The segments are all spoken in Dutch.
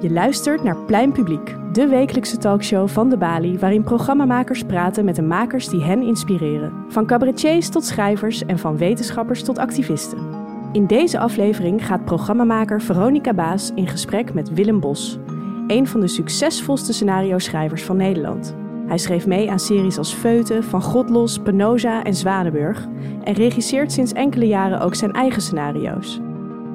Je luistert naar Plein Publiek, de wekelijkse talkshow van de Bali, waarin programmamakers praten met de makers die hen inspireren. Van cabaretiers tot schrijvers en van wetenschappers tot activisten. In deze aflevering gaat programmamaker Veronica Baas in gesprek met Willem Bos, een van de succesvolste scenario-schrijvers van Nederland. Hij schreef mee aan series als Feuten, Van Godlos, Penosa en Zwanenburg en regisseert sinds enkele jaren ook zijn eigen scenario's.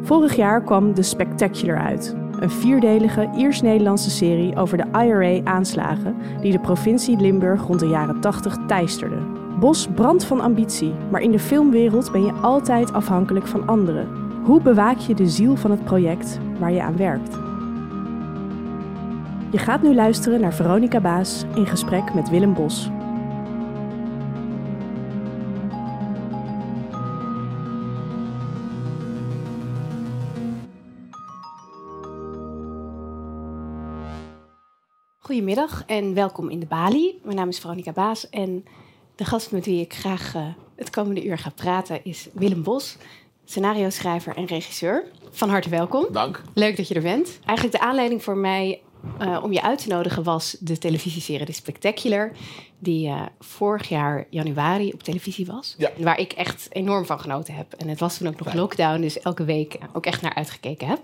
Vorig jaar kwam The Spectacular uit, een vierdelige Iers-Nederlandse serie over de IRA-aanslagen die de provincie Limburg rond de jaren 80 teisterden. Bos brandt van ambitie, maar in de filmwereld ben je altijd afhankelijk van anderen. Hoe bewaak je de ziel van het project waar je aan werkt? Je gaat nu luisteren naar Veronica Baas in gesprek met Willem Bos. Goedemiddag en welkom in de Bali. Mijn naam is Veronica Baas en de gast met wie ik graag uh, het komende uur ga praten is Willem Bos, scenario-schrijver en regisseur. Van harte welkom. Dank. Leuk dat je er bent. Eigenlijk de aanleiding voor mij uh, om je uit te nodigen was de televisieserie The Spectacular. Die uh, vorig jaar januari op televisie was. Ja. Waar ik echt enorm van genoten heb. En het was toen ook nog Fijn. lockdown, dus elke week ook echt naar uitgekeken heb.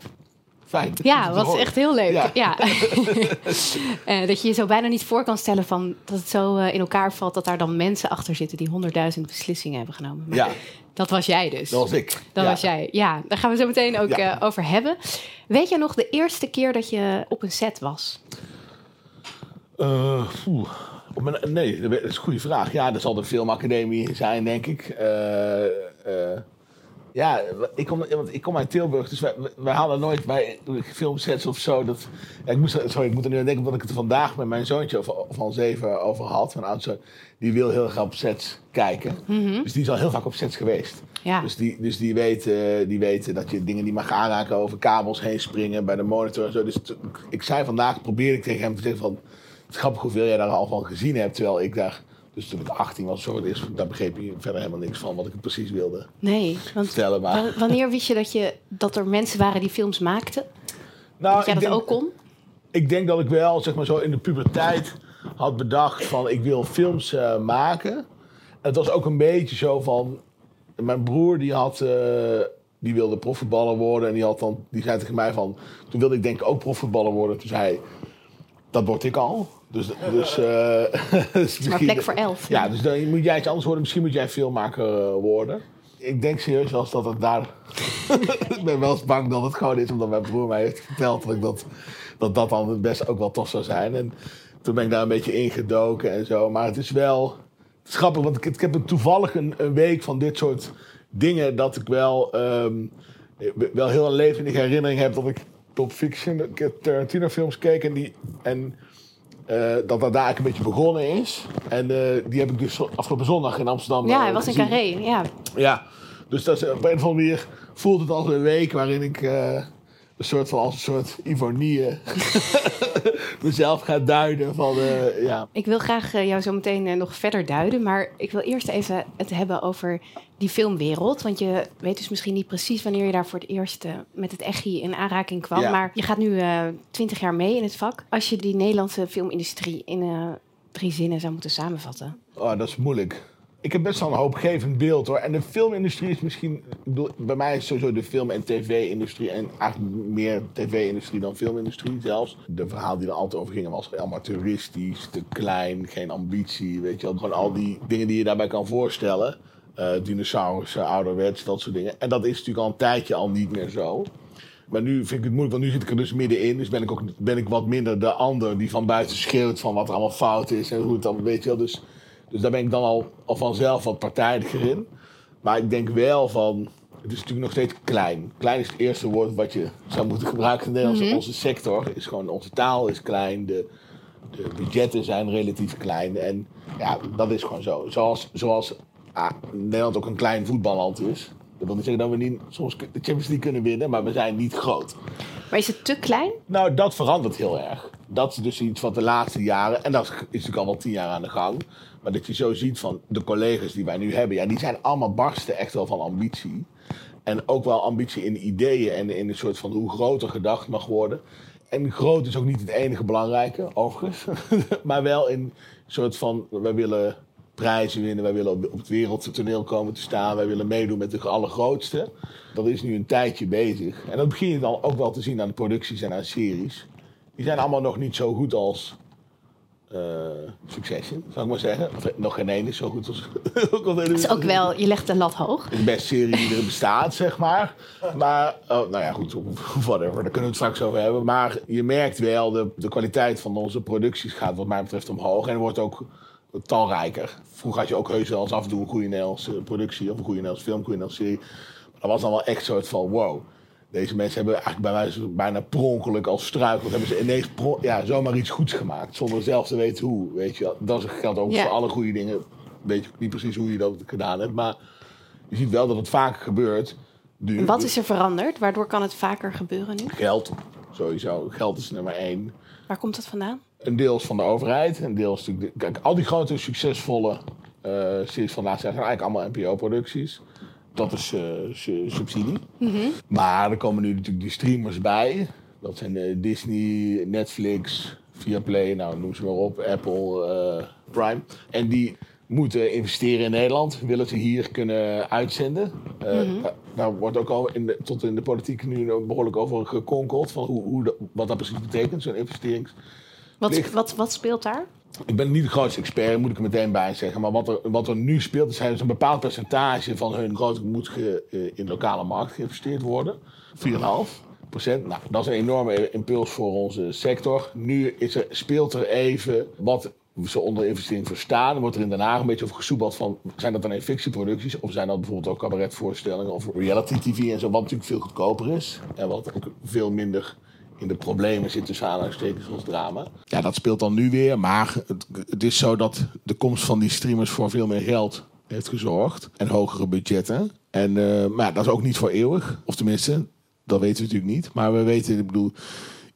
Fijn. Ja, was echt heel leuk. Ja. ja. uh, dat je je zo bijna niet voor kan stellen van dat het zo in elkaar valt dat daar dan mensen achter zitten die honderdduizend beslissingen hebben genomen. Maar ja. Dat was jij dus. Dat was ik. Dat ja. was jij. Ja, daar gaan we zo meteen ook uh, over hebben. Weet jij nog de eerste keer dat je op een set was? Nee, dat is een goede vraag. Ja, dat zal de filmacademie zijn, denk ik. Ja, ik kom, want ik kom uit Tilburg, dus wij, wij hadden nooit bij filmsets of zo. Dat, ja, ik, moest, sorry, ik moet er nu aan denken, omdat ik het vandaag met mijn zoontje over, van zeven over had. Mijn oudste, die wil heel graag op sets kijken. Mhm. Mm -hmm. Dus die is al heel vaak op sets geweest. Ja. Dus, die, dus die, weten, die weten dat je dingen niet mag aanraken, over kabels heen springen bij de monitor en zo. Dus ik zei vandaag, probeerde ik tegen hem te zeggen van... Het is grappig hoeveel jij daar al van gezien hebt, terwijl ik daar... Dus toen ik 18 was, zo is, daar begreep je verder helemaal niks van wat ik precies wilde nee, want vertellen. Maar... Wanneer wist je dat, je dat er mensen waren die films maakten? Nou, dat jij dat denk, ook kon? Ik denk dat ik wel, zeg maar zo in de puberteit had bedacht van ik wil films uh, maken. Het was ook een beetje zo van, mijn broer die had, uh, die wilde profvoetballer worden en die had dan, die zei tegen mij van, toen wilde ik denk ik ook profvoetballer worden. Toen zei hij, dat word ik al. Dus, dus, uh, dus maar plek voor elf. Ja, dus dan moet jij iets anders worden. Misschien moet jij filmmaker worden. Ik denk serieus wel eens dat het daar... ik ben wel eens bang dat het gewoon is, omdat mijn broer mij heeft verteld dat ik dat, dat, dat dan het beste ook wel tof zou zijn. En toen ben ik daar een beetje ingedoken en zo. Maar het is wel... Het is grappig, want ik, ik heb toevallig een, een, week van dit soort dingen dat ik wel, um, wel heel een levendige herinnering heb dat ik Pulp Fiction, Tarantino films keek en die... En, uh, dat dat daar eigenlijk een beetje begonnen is. En uh, die heb ik dus afgelopen zondag in Amsterdam Ja, hij uh, was in Carré, ja. Ja, dus dat is, op een of andere manier voelt het als een week waarin ik een soort van als een soort ivonie mezelf ga duiden van ja. Ik wil graag jou zo meteen nog verder duiden, maar ik wil eerst even het hebben over die filmwereld. Want je weet dus misschien niet precies wanneer je daar voor het eerst uh, met het echi in aanraking kwam. Ja. Maar je gaat nu twintig jaar mee in het vak. Als je die Nederlandse filmindustrie in uh, drie zinnen zou moeten samenvatten. Oh, dat is moeilijk. Ik heb best wel een hoopgevend beeld hoor. En de filmindustrie is misschien. Ik bedoel, bij mij is sowieso de film- en tv-industrie. En eigenlijk meer tv-industrie dan filmindustrie zelfs. De verhaal die er altijd over gingen was amateuristisch, te klein, geen ambitie. Weet je wel. Gewoon al die dingen die je daarbij kan voorstellen. Uh, dinosaurussen, ouderwets, dat soort dingen. En dat is natuurlijk al een tijdje al niet meer zo. Maar nu vind ik het moeilijk, want nu zit ik er dus middenin. Dus ben ik, ook, ben ik wat minder de ander die van buiten schreeuwt van wat er allemaal fout is. En hoe het dan, weet je wel. Dus, dus daar ben ik dan al, al vanzelf wat partijdiger in. Maar ik denk wel van, het is natuurlijk nog steeds klein. Klein is het eerste woord wat je zou moeten gebruiken in Nederland. Mhm. Mm -hmm. Onze sector is gewoon, onze taal is klein. De, de budgetten zijn relatief klein. En ja, dat is gewoon zo. Zoals, zoals ah, Nederland ook een klein voetballand is. Dat wil niet zeggen dat we niet soms de Champions League kunnen winnen, maar we zijn niet groot. Maar is het te klein? Nou, dat verandert heel erg. Dat is dus iets wat de laatste jaren, en dat is natuurlijk al wel tien jaar aan de gang. Maar dat je zo ziet van de collega's die wij nu hebben, ja, die zijn allemaal barsten echt wel van ambitie. En ook wel ambitie in ideeën en in een soort van hoe groter gedacht mag worden. en groot is ook niet het enige belangrijke, overigens. maar wel in een soort van, wij willen prijzen winnen, wij willen op, op het wereldtoneel komen te staan, wij willen meedoen met de allergrootste. Dat is nu een tijdje bezig. En dat begin je dan ook wel te zien aan de producties en aan series. Die zijn allemaal nog niet zo goed als uh, Succession, zou ik maar zeggen. Of, nog geen ene is zo goed als... Het is ook wel, je legt de lat hoog. De beste serie die er bestaat, zeg maar. Maar, oh, nou ja, goed, whatever, daar kunnen we het straks over hebben. Maar je merkt wel, de, de kwaliteit van onze producties gaat wat mij betreft omhoog. En wordt ook talrijker. Vroeger had je ook heus wel eens af en toe een goede Nederlandse productie... of een goede Nederlandse film, een goede Nederlandse serie. Maar dat was dan wel echt soort van, wow... Deze mensen hebben eigenlijk bij wijze bijna pronkelijk als struikeld... hebben ze ineens ja, zomaar iets goeds gemaakt. Zonder zelf te weten hoe, weet je Dat geldt ook voor alle goede dingen. Weet je niet precies hoe je dat gedaan hebt. Maar je ziet wel dat het vaker gebeurt. en wat is er veranderd? Waardoor kan het vaker gebeuren nu? Geld, sowieso. Geld is nummer één. Waar komt dat vandaan? Een deel is van de overheid. Een deel is natuurlijk... Kijk, al die grote succesvolle uh, series van laatst zijn eigenlijk allemaal NPO-producties dat is uh, subsidie. Mhm. Maar er komen nu natuurlijk die streamers bij. Dat zijn uh, Disney, Netflix, Viaplay, nou noem ze maar op, Apple, Prime. En die moeten investeren in Nederland, willen ze hier kunnen uitzenden. Mm Daar wordt ook al in de, tot in de politiek nu behoorlijk over gekonkeld, van hoe, hoe wat dat precies betekent, zo'n investerings. Wat, wat, wat speelt daar? Ik ben niet de grootste expert, moet ik er meteen bij zeggen. Maar wat er, wat er nu speelt, is dat een bepaald percentage van hun grote moet ge, uh, in lokale markt geïnvesteerd worden. 4,5 procent. Nou, dat is een enorme impuls voor onze sector. Nu is er, speelt er even wat ze onder investering verstaan. Dan wordt er in Den Haag een beetje over gesoepeld van... zijn dat dan een fictieproducties of zijn dat bijvoorbeeld ook cabaretvoorstellingen... of reality tv en zo, wat natuurlijk veel goedkoper is. En wat ook veel minder in de problemen zit tussen aanhalingstekens als drama. Ja, dat speelt dan nu weer. Maar het, is zo dat de komst van die streamers voor veel meer geld heeft gezorgd. En hogere budgetten. En, uh, maar dat is ook niet voor eeuwig. Of tenminste, dat weten we natuurlijk niet. Maar we weten, ik bedoel,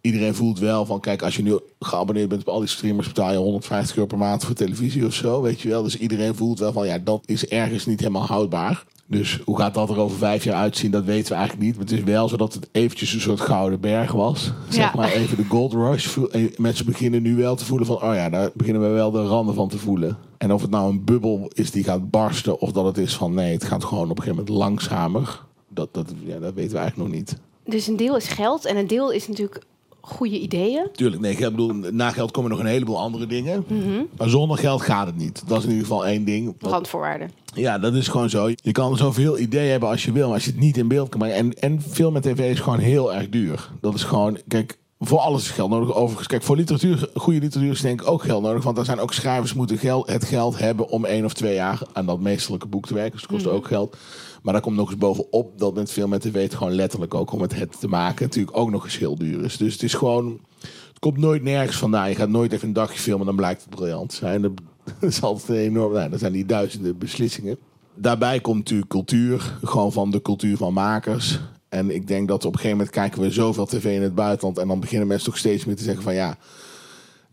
iedereen voelt wel van... Kijk, als je nu geabonneerd bent op al die streamers... betaal je 150 euro per maand voor televisie of zo, weet je wel. Dus iedereen voelt wel van, ja, dat is ergens niet helemaal houdbaar. Dus hoe gaat dat er over vijf jaar uitzien, dat weten we eigenlijk niet. Maar het is wel zo dat het eventjes een soort gouden berg was. Zeg maar even de gold rush. En mensen beginnen nu wel te voelen van... oh ja, daar beginnen we wel de randen van te voelen. En of het nou een bubbel is die gaat barsten... of dat het is van nee, het gaat gewoon op een gegeven moment langzamer. Dat, dat, ja, dat weten we eigenlijk nog niet. Dus een deel is geld en een deel is natuurlijk goede ideeën. Tuurlijk, nee, ik bedoel, na geld komen nog een heleboel andere dingen. Mhm. Maar zonder geld gaat het niet. Dat is in ieder geval één ding. Randvoorwaarden. Ja, dat is gewoon zo. Je kan zoveel ideeën hebben als je wil, maar als je het niet in beeld kan brengen. En, en film en tv is gewoon heel erg duur. Dat is gewoon, kijk, voor alles is geld nodig. Overigens, kijk, voor literatuur, goede literatuur is denk ik ook geld nodig. Want er zijn ook schrijvers moeten geld, het geld hebben om één of twee jaar aan dat meesterlijke boek te werken. Dus dat kost mhm. ook geld. Maar daar komt nog eens bovenop dat met veel met tv het gewoon letterlijk ook om het, het te maken natuurlijk ook nog eens heel duur is. Dus het is gewoon, het komt nooit nergens vandaan. Je gaat nooit even een dagje filmen, dan blijkt het briljant zijn. Dat is altijd enorm. Nou, dat zijn die duizenden beslissingen. Daarbij komt natuurlijk cultuur, gewoon van de cultuur van makers. En ik denk dat op een gegeven moment kijken we zoveel tv in het buitenland. En dan beginnen mensen toch steeds meer te zeggen van ja,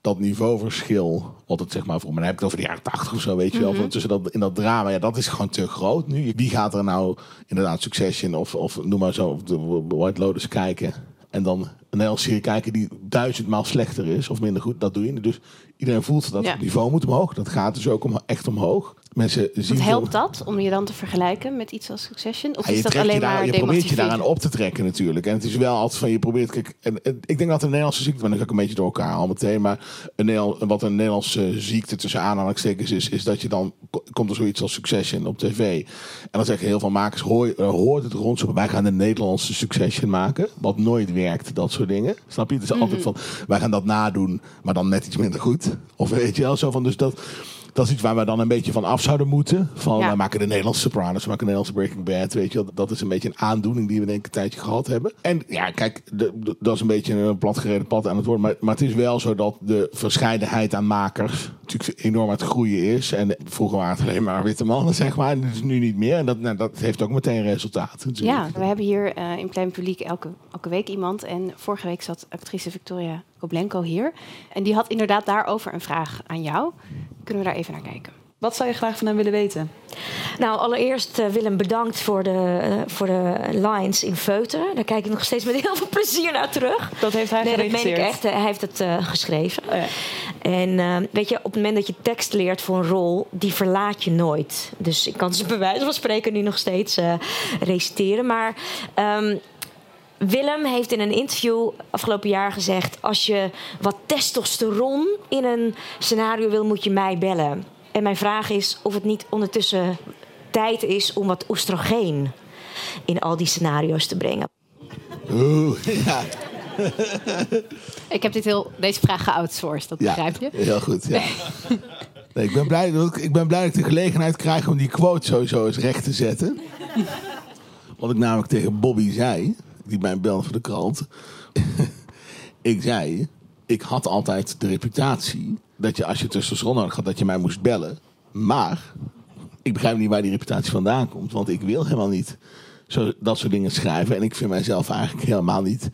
dat niveauverschil, wat het zeg maar voor, heb ik het over de jaren 80 of zo, weet je wel, mm tussen dat in dat drama, ja, dat is gewoon te groot nu. Wie gaat er nou inderdaad Succession of, of noem maar zo, of de White Lotus kijken en dan een Nederlandse serie kijken die duizendmaal slechter is of minder goed, dat doe je. Dus iedereen voelt dat het niveau moet omhoog. Dat gaat dus ook om, echt omhoog. Mensen zien helpt dat om je dan te vergelijken met iets als Succession? Of is dat alleen daar, maar Je probeert je daaraan op te trekken natuurlijk. En het is wel altijd van je probeert... Kijk, en, ik denk dat een Nederlandse ziekte... Maar dan ga ik een beetje door elkaar al meteen. Maar een, wat een Nederlandse ziekte tussen aanhalingstekens is... is dat je dan... Komt er zoiets als Succession op tv. En dan zeggen heel veel makers... Hoor, hoort het rond zo... Wij gaan een Nederlandse Succession maken. Wat nooit werkt, dat soort dingen. Snap je? Het is altijd mhm. van... Wij gaan dat nadoen, maar dan net iets minder goed. Of weet je wel, zo van... Dus dat dat is iets waar we dan een beetje van af zouden moeten. Van, ja. we maken de Nederlandse Sopranos, we maken de Nederlandse Breaking Bad. Weet je, dat is een beetje een aandoening die we denk ik een tijdje gehad hebben. En ja, kijk, de, dat is een beetje een platgereden pad aan het worden. Maar, maar het is wel zo dat de verscheidenheid aan makers natuurlijk enorm aan het groeien is. En vroeger waren het alleen maar witte mannen, zeg maar. En dat is nu niet meer. En dat, nou, dat heeft ook meteen resultaat. Ja, we hebben hier uh, in Plein Publiek elke, elke week iemand. En vorige week zat actrice Victoria Koblenko hier. En die had inderdaad daarover een vraag aan jou. Kunnen we daar even naar kijken? Wat zou je graag van hem willen weten? Nou, allereerst uh, Willem bedankt voor de, uh, voor de lines in Feuten. Daar kijk ik nog steeds met heel veel plezier naar terug. Dat heeft hij nee, dat meen ik echt. Hij heeft het uh, geschreven. Oh ja. En weet je, op het moment dat je tekst leert voor een rol, die verlaat je nooit. Dus ik kan ze bij wijze van spreken nu nog steeds reciteren. Maar um, Willem heeft in een interview afgelopen jaar gezegd: Als je wat testosteron in een scenario wil, moet je mij bellen. En mijn vraag is of het niet ondertussen tijd is om wat oestrogeen in al die scenario's te brengen. Oeh, ja. Ik heb dit heel, deze vraag geoutsourced, dat begrijp je? Heel goed, ja. Nee, ik, ben blij, dat ik, ik ben blij dat ik de gelegenheid krijg om die quote sowieso eens recht te zetten. Wat ik namelijk tegen Bobby zei, die mij belde voor de krant. ik zei, ik had altijd de reputatie dat je als je tussendoor nodig had, dat je mij moest bellen. Maar ik begrijp niet waar die reputatie vandaan komt. Want ik wil helemaal niet zo, dat soort dingen schrijven. En ik vind mijzelf eigenlijk helemaal niet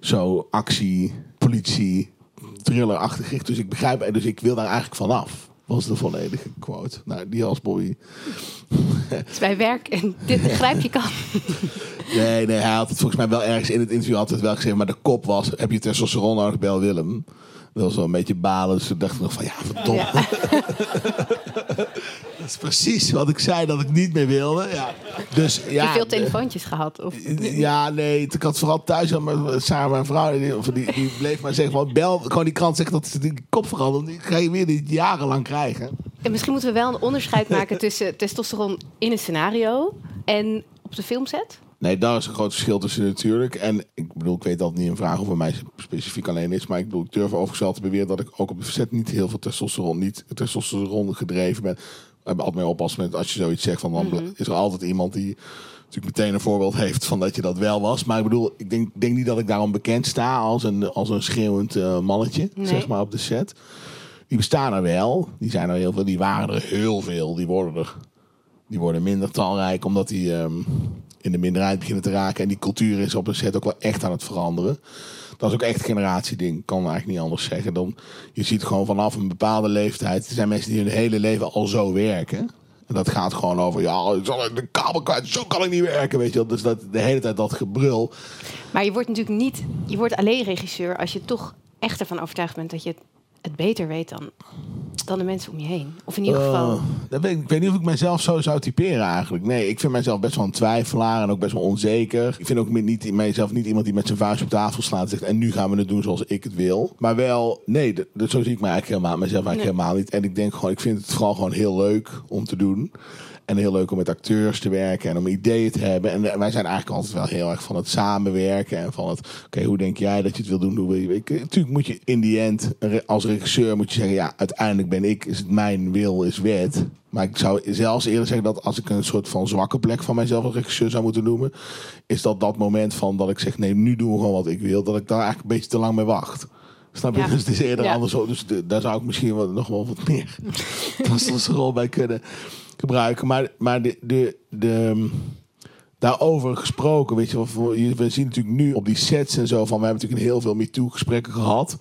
zo actie, politie, thrillerachtig. Dus ik begrijp, dus ik wil daar eigenlijk vanaf. Was de volledige quote. Nou, die als Bobby. Het is bij werk en dit begrijp je kan. Nee, nee, hij had het volgens mij wel ergens in het interview altijd wel gezegd. Maar de kop was, heb je testosteron nodig, bel Willem. Dat was wel een beetje balen. Dus toen dacht ik nog van, ja, verdomme. Ja. dat is precies wat ik zei dat ik niet meer wilde. Ja. Dus, ja, Heb je veel telefoontjes gehad? Of? Ja, nee. Ik had vooral thuis aan mijn, samen mijn vrouw. Die, die, die bleef maar zeggen, van, bel. Gewoon die krant zegt dat ze die kop verandert. Die ga je weer niet jarenlang krijgen. En misschien moeten we wel een onderscheid maken tussen testosteron in een scenario en op de filmset. Nee, daar is een groot verschil tussen natuurlijk. En ik bedoel, ik weet dat het niet een vraag over mij specifiek alleen is. Maar ik bedoel, ik durf overigens te beweren dat ik ook op de verzet niet heel veel testosteron, niet testosteron gedreven ben. We hebben altijd mee oppassen met als je zoiets zegt van dan Mhm. is er altijd iemand die natuurlijk meteen een voorbeeld heeft van dat je dat wel was. Maar ik bedoel, ik denk, denk niet dat ik daarom bekend sta als een, als een schreeuwend eh, mannetje, Nee. zeg maar, op de set. Die bestaan er wel. Die zijn er heel veel. Die waren er heel veel. Die worden er. Die worden minder talrijk omdat die ehm, in de minderheid beginnen te raken. En die cultuur is op een set ook wel echt aan het veranderen. Dat is ook echt generatieding. Kan eigenlijk niet anders zeggen. Dan, je ziet gewoon vanaf een bepaalde leeftijd. Er zijn mensen die hun hele leven al zo werken. En dat gaat gewoon over, ja, de kabel kwijt, zo kan ik niet werken, weet je wel. Dus dat, de hele tijd dat gebrul. Maar je wordt natuurlijk niet, je wordt alleen regisseur als je toch echt ervan overtuigd bent dat je het beter weet dan, dan de mensen om je heen. Of in ieder geval. Dat weet, ik ik weet niet of ik mezelf zo zou typeren eigenlijk. Nee, ik vind mezelf best wel een twijfelaar en ook best wel onzeker. Ik vind ook niet, mijzelf niet iemand die met zijn vuist op tafel slaat en zegt... en nu gaan we het doen zoals ik het wil. Maar wel, nee, d- d- zo zie ik me eigenlijk helemaal, mezelf eigenlijk helemaal niet. En ik denk gewoon, ik vind het vooral gewoon heel leuk om te doen. En heel leuk om met acteurs te werken en om ideeën te hebben. En wij zijn eigenlijk altijd wel heel erg van het samenwerken. En van het, oké, hoe denk jij dat je het wil doen? Hoe wil je, natuurlijk moet je in die end, als regisseur moet je zeggen... ja, uiteindelijk ben ik, is het mijn wil, is wet. Maar ik zou zelfs eerder zeggen dat als ik een soort van zwakke plek van mijzelf als regisseur zou moeten noemen... is dat dat moment van dat ik zeg, nee, nu doen we gewoon wat ik wil. Dat ik daar eigenlijk een beetje te lang mee wacht. Snap je? Ja. Dus het is eerder Ja. andersom. Dus de- daar zou ik misschien wel, nog wel wat meer testosteron bij kunnen gebruiken. Maar, maar de, de, de, daarover gesproken, weet je, we zien natuurlijk nu op die sets en zo van, we hebben natuurlijk heel veel MeToo-gesprekken gehad.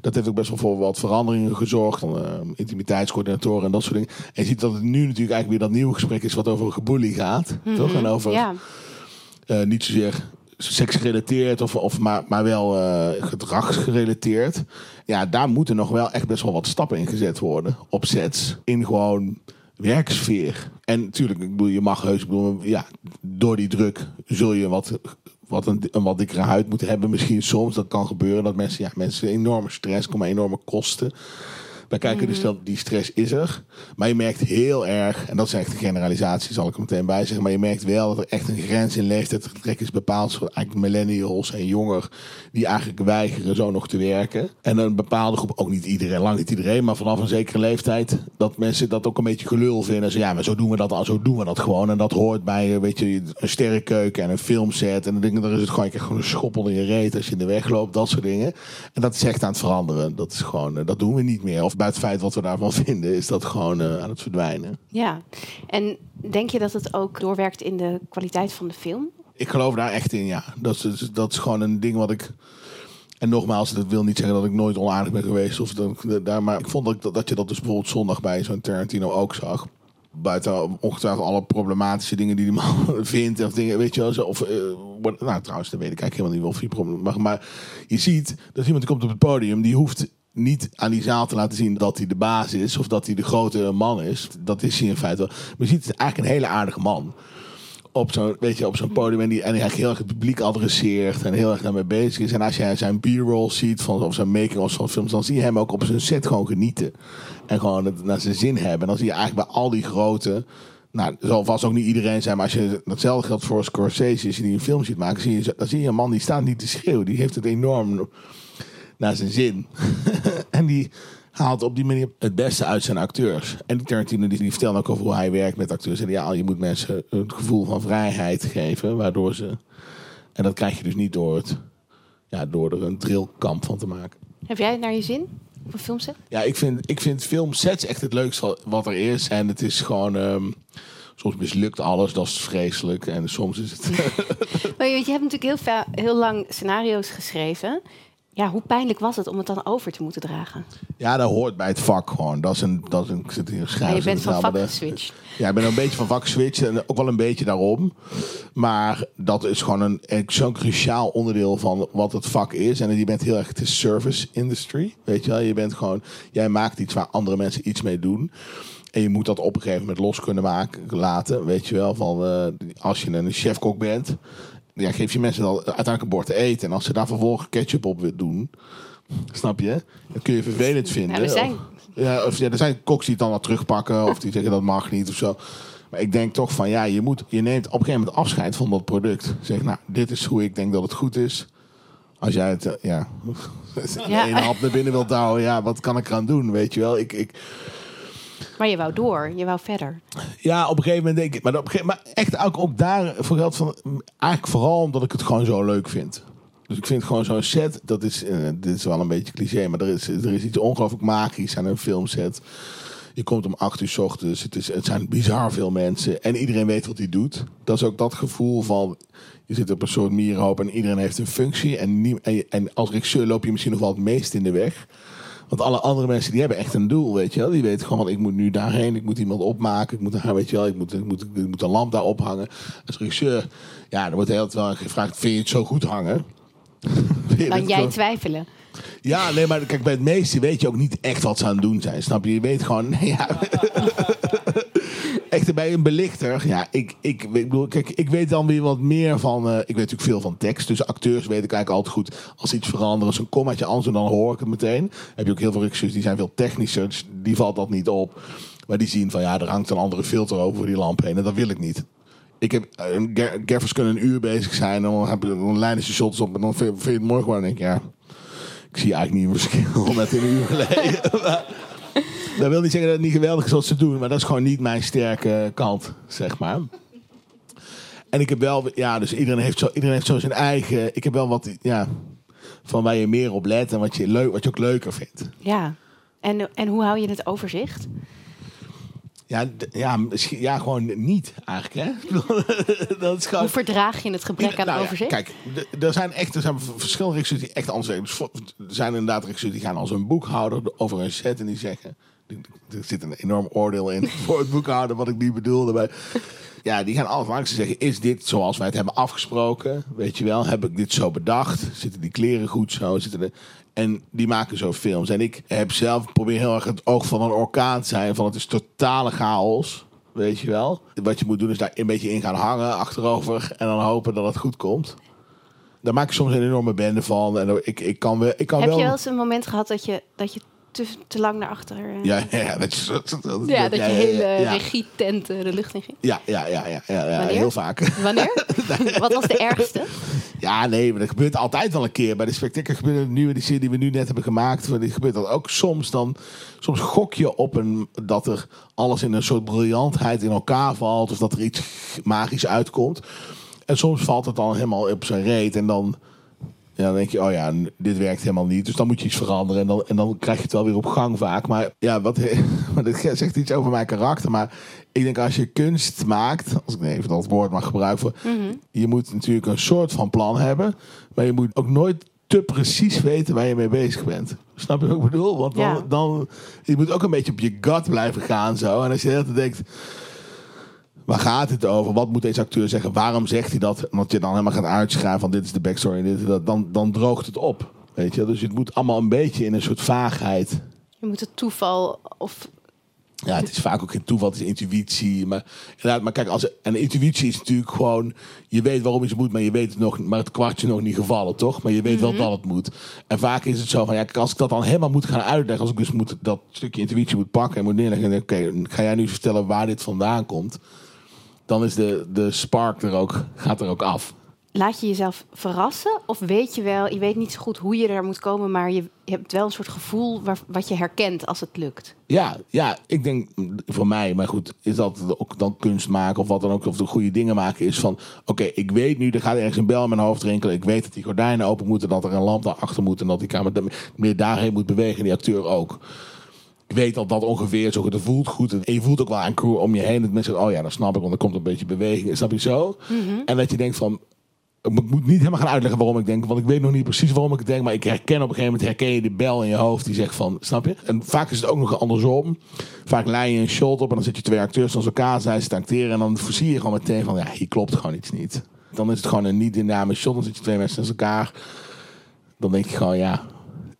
Dat heeft ook best wel voor wat veranderingen gezorgd, van eh, intimiteitscoördinatoren en dat soort dingen. En je ziet dat het nu natuurlijk eigenlijk weer dat nieuwe gesprek is wat over geboelie gaat, toch? En over Ja, eh, niet zozeer seksgerelateerd, of, of maar, maar wel eh, gedragsgerelateerd. Ja, daar moeten nog wel echt best wel wat stappen in gezet worden op sets. In gewoon werksfeer. En natuurlijk, ik bedoel, je mag heus, ja, door die druk zul je wat, wat een, een wat dikkere huid moeten hebben. Misschien soms, dat kan gebeuren, dat mensen, ja, mensen enorme stress, komen enorme kosten. Wij kijken dus dat die stress is er. Maar je merkt heel erg, en dat is echt een generalisatie, zal ik er meteen bij zeggen. Maar je merkt wel dat er echt een grens in leeftijdgetrek is bepaald. Zoals eigenlijk millennials en jonger, die eigenlijk weigeren zo nog te werken. En een bepaalde groep, ook niet iedereen, lang niet iedereen, maar vanaf een zekere leeftijd, dat mensen dat ook een beetje gelul vinden. Zo, ja, maar zo doen we dat al, zo doen we dat gewoon. En dat hoort bij, weet je, een sterrenkeuken en een filmset. En dan denk is het gewoon, je gewoon een schoppel in je reet als je in de weg loopt, dat soort dingen. En dat is echt aan het veranderen. Dat is gewoon, eh, dat doen we niet meer. Of bij het feit wat we daarvan vinden, is dat gewoon eh, aan het verdwijnen. ja. En denk je dat het ook doorwerkt in de kwaliteit van de film? Ik geloof daar echt in, ja. Dat is, dat is gewoon een ding wat ik En nogmaals, dat wil niet zeggen dat ik nooit onaardig ben geweest. Of dat, ik daar, maar ik vond dat, dat, dat je dat dus bijvoorbeeld zondag bij zo'n Tarantino ook zag. Buiten ongetwijfeld alle problematische dingen die die man vindt. Of dingen, weet je wel. Zo, of, eh, nou, trouwens, dat weet ik eigenlijk helemaal niet of die problemen. Maar, maar je ziet dat iemand die komt op het podium, die hoeft niet aan die zaal te laten zien dat hij de baas is. Of dat hij de grote man is. Dat is hij in feite wel. Maar je ziet, het eigenlijk een hele aardige man op zo'n weet je, op zo'n podium en die, en eigenlijk heel erg het publiek adresseert en heel erg daarmee bezig is. En als je zijn b-roll ziet van, of zijn making-of van films, dan zie je hem ook op zijn set gewoon genieten. En gewoon het naar zijn zin hebben. En dan zie je eigenlijk bij al die grote... Nou, zal vast ook niet iedereen zijn, maar als je datzelfde geldt voor Scorsese, als je die een film ziet maken, zie je, dan zie je een man die staat niet te schreeuwen. Die heeft het enorm naar zijn zin. en die haalt op die manier het beste uit zijn acteurs. En die Tarantino die, die vertelt ook over hoe hij werkt met acteurs. En ja, je moet mensen het gevoel van vrijheid geven, waardoor ze... En dat krijg je dus niet door, het, ja, door er een drillkamp van te maken. Heb jij het naar je zin op een filmset? Ja, ik vind, ik vind filmsets echt het leukste wat er is. En het is gewoon... ehm, soms mislukt alles, dat is vreselijk. En soms is het... Maar je, weet, je hebt natuurlijk heel, heel lang scenario's geschreven. Ja, hoe pijnlijk was het om het dan over te moeten dragen? ja, dat hoort bij het vak gewoon. Dat is een... Dat is een ik zit hier schrijven. je bent van vak de- geswitcht. Ja, ik ben een beetje van vak geswitcht en ook wel een beetje daarom. Maar dat is gewoon een, zo'n cruciaal onderdeel van wat het vak is. En je bent heel erg, het is service industry. Weet je wel, je bent gewoon, jij maakt iets waar andere mensen iets mee doen. En je moet dat op een gegeven moment los kunnen maken, laten. Weet je wel, van eh, als je een chefkok bent, ja, geef je mensen dan uiteindelijk een bord te eten. En als ze daar vervolgens ketchup op willen doen, snap je? Dan kun je vervelend vinden. Er zijn- Of- ja, of, ja, er zijn koks die het dan wat terugpakken of die zeggen dat mag niet of zo. Maar ik denk toch van ja, je, moet, je neemt op een gegeven moment afscheid van dat product. Zeg, nou, dit is hoe ik denk dat het goed is. Als jij het, eh, ja, Ja. één hap naar binnen wilt houden, ja, wat kan ik eraan doen, weet je wel? Ik, ik, Maar je wou door, je wou verder. ja, op een gegeven moment denk ik, maar, op gegeven, maar echt ook, ook daar voor geld van, eigenlijk vooral omdat ik het gewoon zo leuk vind. Dus ik vind gewoon zo'n set, dat is, eh, dit is wel een beetje cliché, maar er is, er is iets ongelooflijk magisch aan een filmset. Je komt om acht uur 's ochtends, het, is, het zijn bizar veel mensen en iedereen weet wat hij doet. Dat is ook dat gevoel van, je zit op een soort mierenhoop en iedereen heeft een functie. En, nie- en, en als regisseur loop je misschien nog wel het meest in de weg. Want alle andere mensen die hebben echt een doel, weet je wel. Die weten gewoon, ik moet nu daarheen, ik moet iemand opmaken, ik moet daar, weet je wel, ik moet, ik moet, ik moet een lamp daar ophangen. Als regisseur, ja, er wordt heel wel gevraagd, vind je het zo goed hangen? Dan het jij twijfelen. ja, nee, maar kijk, bij het meeste weet je ook niet echt wat ze aan het doen zijn. Snap je? Je weet gewoon, nee, ja. Bij een belichter, ja, ik, ik, ik bedoel, kijk, ik weet dan weer wat meer van, eh, ik weet natuurlijk veel van tekst, dus acteurs weet ik eigenlijk altijd goed als iets veranderen, een kommaatje anders dan hoor ik het meteen. Dan heb je ook heel veel regisseurs die zijn veel technischer, dus die valt dat niet op. Maar die zien van, ja, er hangt een andere filter over die lamp heen en dat wil ik niet. Ik heb, eh, Ga- gaffers kunnen een uur bezig zijn en dan, heb dan lijnen ze shots op en dan vind, je het mooi gewoon en ik, ja, ik zie eigenlijk niet een verschil met een uur geleden. Dat wil niet zeggen dat het niet geweldig is wat ze doen, maar dat is gewoon niet mijn sterke kant, zeg maar. En ik heb wel, ja, dus iedereen heeft zo, iedereen heeft zo zijn eigen. Ik heb wel wat, ja, van waar je meer op let en wat je, leuk, wat je ook leuker vindt. Ja. En, en hoe hou je het overzicht? Ja, ja, misschien, ja gewoon niet eigenlijk, hè? Bedoel, dat is gewoon. Hoe verdraag je het gebrek aan Nou ja, overzicht? kijk, er zijn echt er zijn verschillende regisseurs die echt anders zijn. Dus er zijn inderdaad regisseurs die gaan als een boekhouder over een set en die zeggen... Er zit een enorm oordeel in voor het boekhouder, wat ik niet bedoelde. Maar ja, die gaan en zeggen: Is dit zoals wij het hebben afgesproken? Weet je wel, heb ik dit zo bedacht? Zitten die kleren goed zo? Zitten de... En die maken zo films. En ik heb zelf probeer heel erg het oog van een orkaan te zijn: van het is totale chaos. Weet je wel? Wat je moet doen is daar een beetje in gaan hangen achterover en dan hopen dat het goed komt. Daar maak ik soms een enorme bende van. En ik, ik kan wel. Ik kan Heb wel je wel eens een moment gehad dat je, dat je te, te lang naar achter... eh, ja, ja, dat, is- dat, dat- ja, dat je ja, hele ja. regietent eh, de lucht in ging. Ja, ja, ja, ja, ja, heel vaak. Wanneer? Wat was de ergste? Ja, nee, maar dat gebeurt altijd wel een keer. Bij de spectacle gebeurt nu, die serie die we nu net hebben gemaakt, die gebeurt dat ook soms. Dan, soms gok je op een, dat er alles in een soort briljantheid in elkaar valt. Of dat er iets magisch uitkomt. En soms valt het dan helemaal op zijn reet. En dan, ja, dan denk je, oh ja, dit werkt helemaal niet. Dus dan moet je iets veranderen. En dan, en dan krijg je het wel weer op gang vaak. Maar ja, wat, maar dit zegt iets over mijn karakter. Maar ik denk als je kunst maakt, als ik even dat woord mag gebruiken, voor, je moet natuurlijk een soort van plan hebben. Maar je moet ook nooit te precies weten waar je mee bezig bent. Snap je wat ik bedoel? Want dan, Ja. dan je moet ook een beetje op je gut blijven gaan zo. En als je de hele tijd denkt, waar gaat het over? Wat moet deze acteur zeggen? Waarom zegt hij dat? Dat je dan helemaal gaat uitschrijven van dit is de backstory en dit dat, dan, dan droogt het op. Weet je? Dus het moet allemaal een beetje in een soort vaagheid. Je moet het toeval of Ja, het is vaak ook geen toeval, het is intuïtie. Maar, inderdaad, maar kijk, als, en intuïtie is natuurlijk gewoon... Je weet waarom iets moet, maar je weet het nog maar het kwartje nog niet gevallen, toch? Maar je weet wel dat het moet. En vaak is het zo van, ja, als ik dat dan helemaal moet gaan uitleggen... als ik dus moet, dat stukje intuïtie moet pakken en moet neerleggen... oké, ga jij nu vertellen waar dit vandaan komt... dan is de, de spark er ook, gaat er ook af. laat je jezelf verrassen? Of weet je wel, je weet niet zo goed hoe je er moet komen, maar je, hebt wel een soort gevoel waar, wat je herkent als het lukt. Ja, ja, ik denk voor mij, maar goed, is dat ook dan kunst maken of wat dan ook, of de goede dingen maken is van, oké, ik weet nu, er gaat ergens een bel in mijn hoofd rinkelen, ik weet dat die gordijnen open moeten, dat er een lamp daarachter moet en dat die kamer meer daarheen moet bewegen, en die acteur ook. Ik weet dat dat ongeveer zo goed, het voelt goed en je voelt ook wel een crew om je heen, dat mensen zeggen, oh ja, dat snap ik, want er komt een beetje beweging, snap je zo? En dat je denkt van, ik moet niet helemaal gaan uitleggen waarom ik denk. Want ik weet nog niet precies waarom ik het denk. Maar ik herken op een gegeven moment herken je de bel in je hoofd die zegt van, snap je? En vaak is het ook nog andersom. Vaak lei je een shot op en dan zit je twee acteurs naast elkaar, zij te acteren. En dan zie je gewoon meteen van, ja, hier klopt gewoon iets niet. Dan is het gewoon een niet dynamisch shot. Dan zit je twee mensen naast elkaar. Dan denk je gewoon, ja,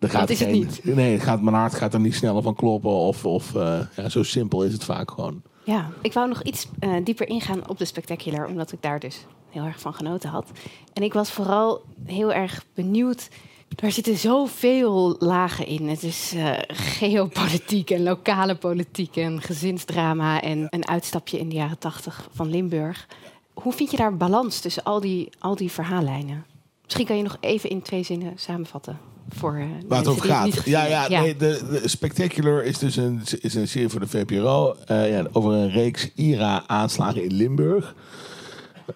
er gaat is het geen- niet. Nee, het gaat, mijn hart gaat er niet sneller van kloppen. Of, of eh, ja, zo simpel is het vaak gewoon. Ja, ik wou nog iets eh, dieper ingaan op de Spectacular, omdat ik daar dus heel erg van genoten had. En ik was vooral heel erg benieuwd. Er zitten zoveel lagen in. Het is eh, geopolitiek en lokale politiek en gezinsdrama en een uitstapje in de jaren tachtig van Limburg. Hoe vind je daar balans tussen al die, al die verhaallijnen? Misschien kan je nog even in twee zinnen samenvatten. Voor, eh, Waar het over gaat. Ja, ja, nee, de, de Spectacular is dus een, is een serie voor de VPRO. eh, ja, over een reeks IRA-aanslagen in Limburg.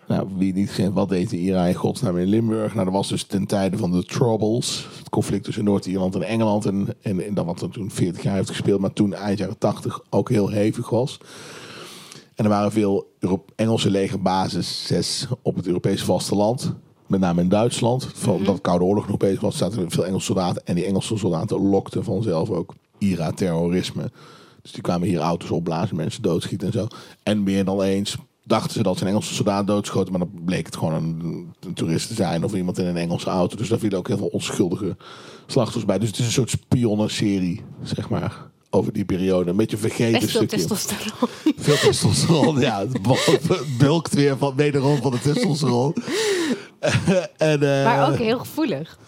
Nou, wie niet kent, wat deed de IRA in godsnaam in Limburg? Nou, dat was dus ten tijde van de Troubles. Het conflict tussen Noord-Ierland en Engeland. En, en, en dat wat er toen 40 jaar heeft gespeeld. Maar toen eind jaren 80 ook heel hevig was. En er waren veel Euro- Engelse legerbases op het Europese vasteland. Met name in Duitsland. Van, Omdat de Koude Oorlog nog bezig was, zaten er veel Engelse soldaten. En die Engelse soldaten lokten vanzelf ook IRA-terrorisme. Dus die kwamen hier auto's opblazen, mensen doodschieten en zo. En meer dan eens dachten ze dat ze een Engelse soldaat doodschoten. Maar dan bleek het gewoon een, een toerist te zijn of iemand in een Engelse auto. Dus daar vielen ook heel veel onschuldige slachtoffers bij. Dus het is een soort spionnenserie, zeg maar. Over die periode. Een beetje vergeten Best veel stukje. testosteron. Veel testosteron, ja. Het bulkt weer van, wederom van de testosteron. en, eh, Maar ook heel gevoelig.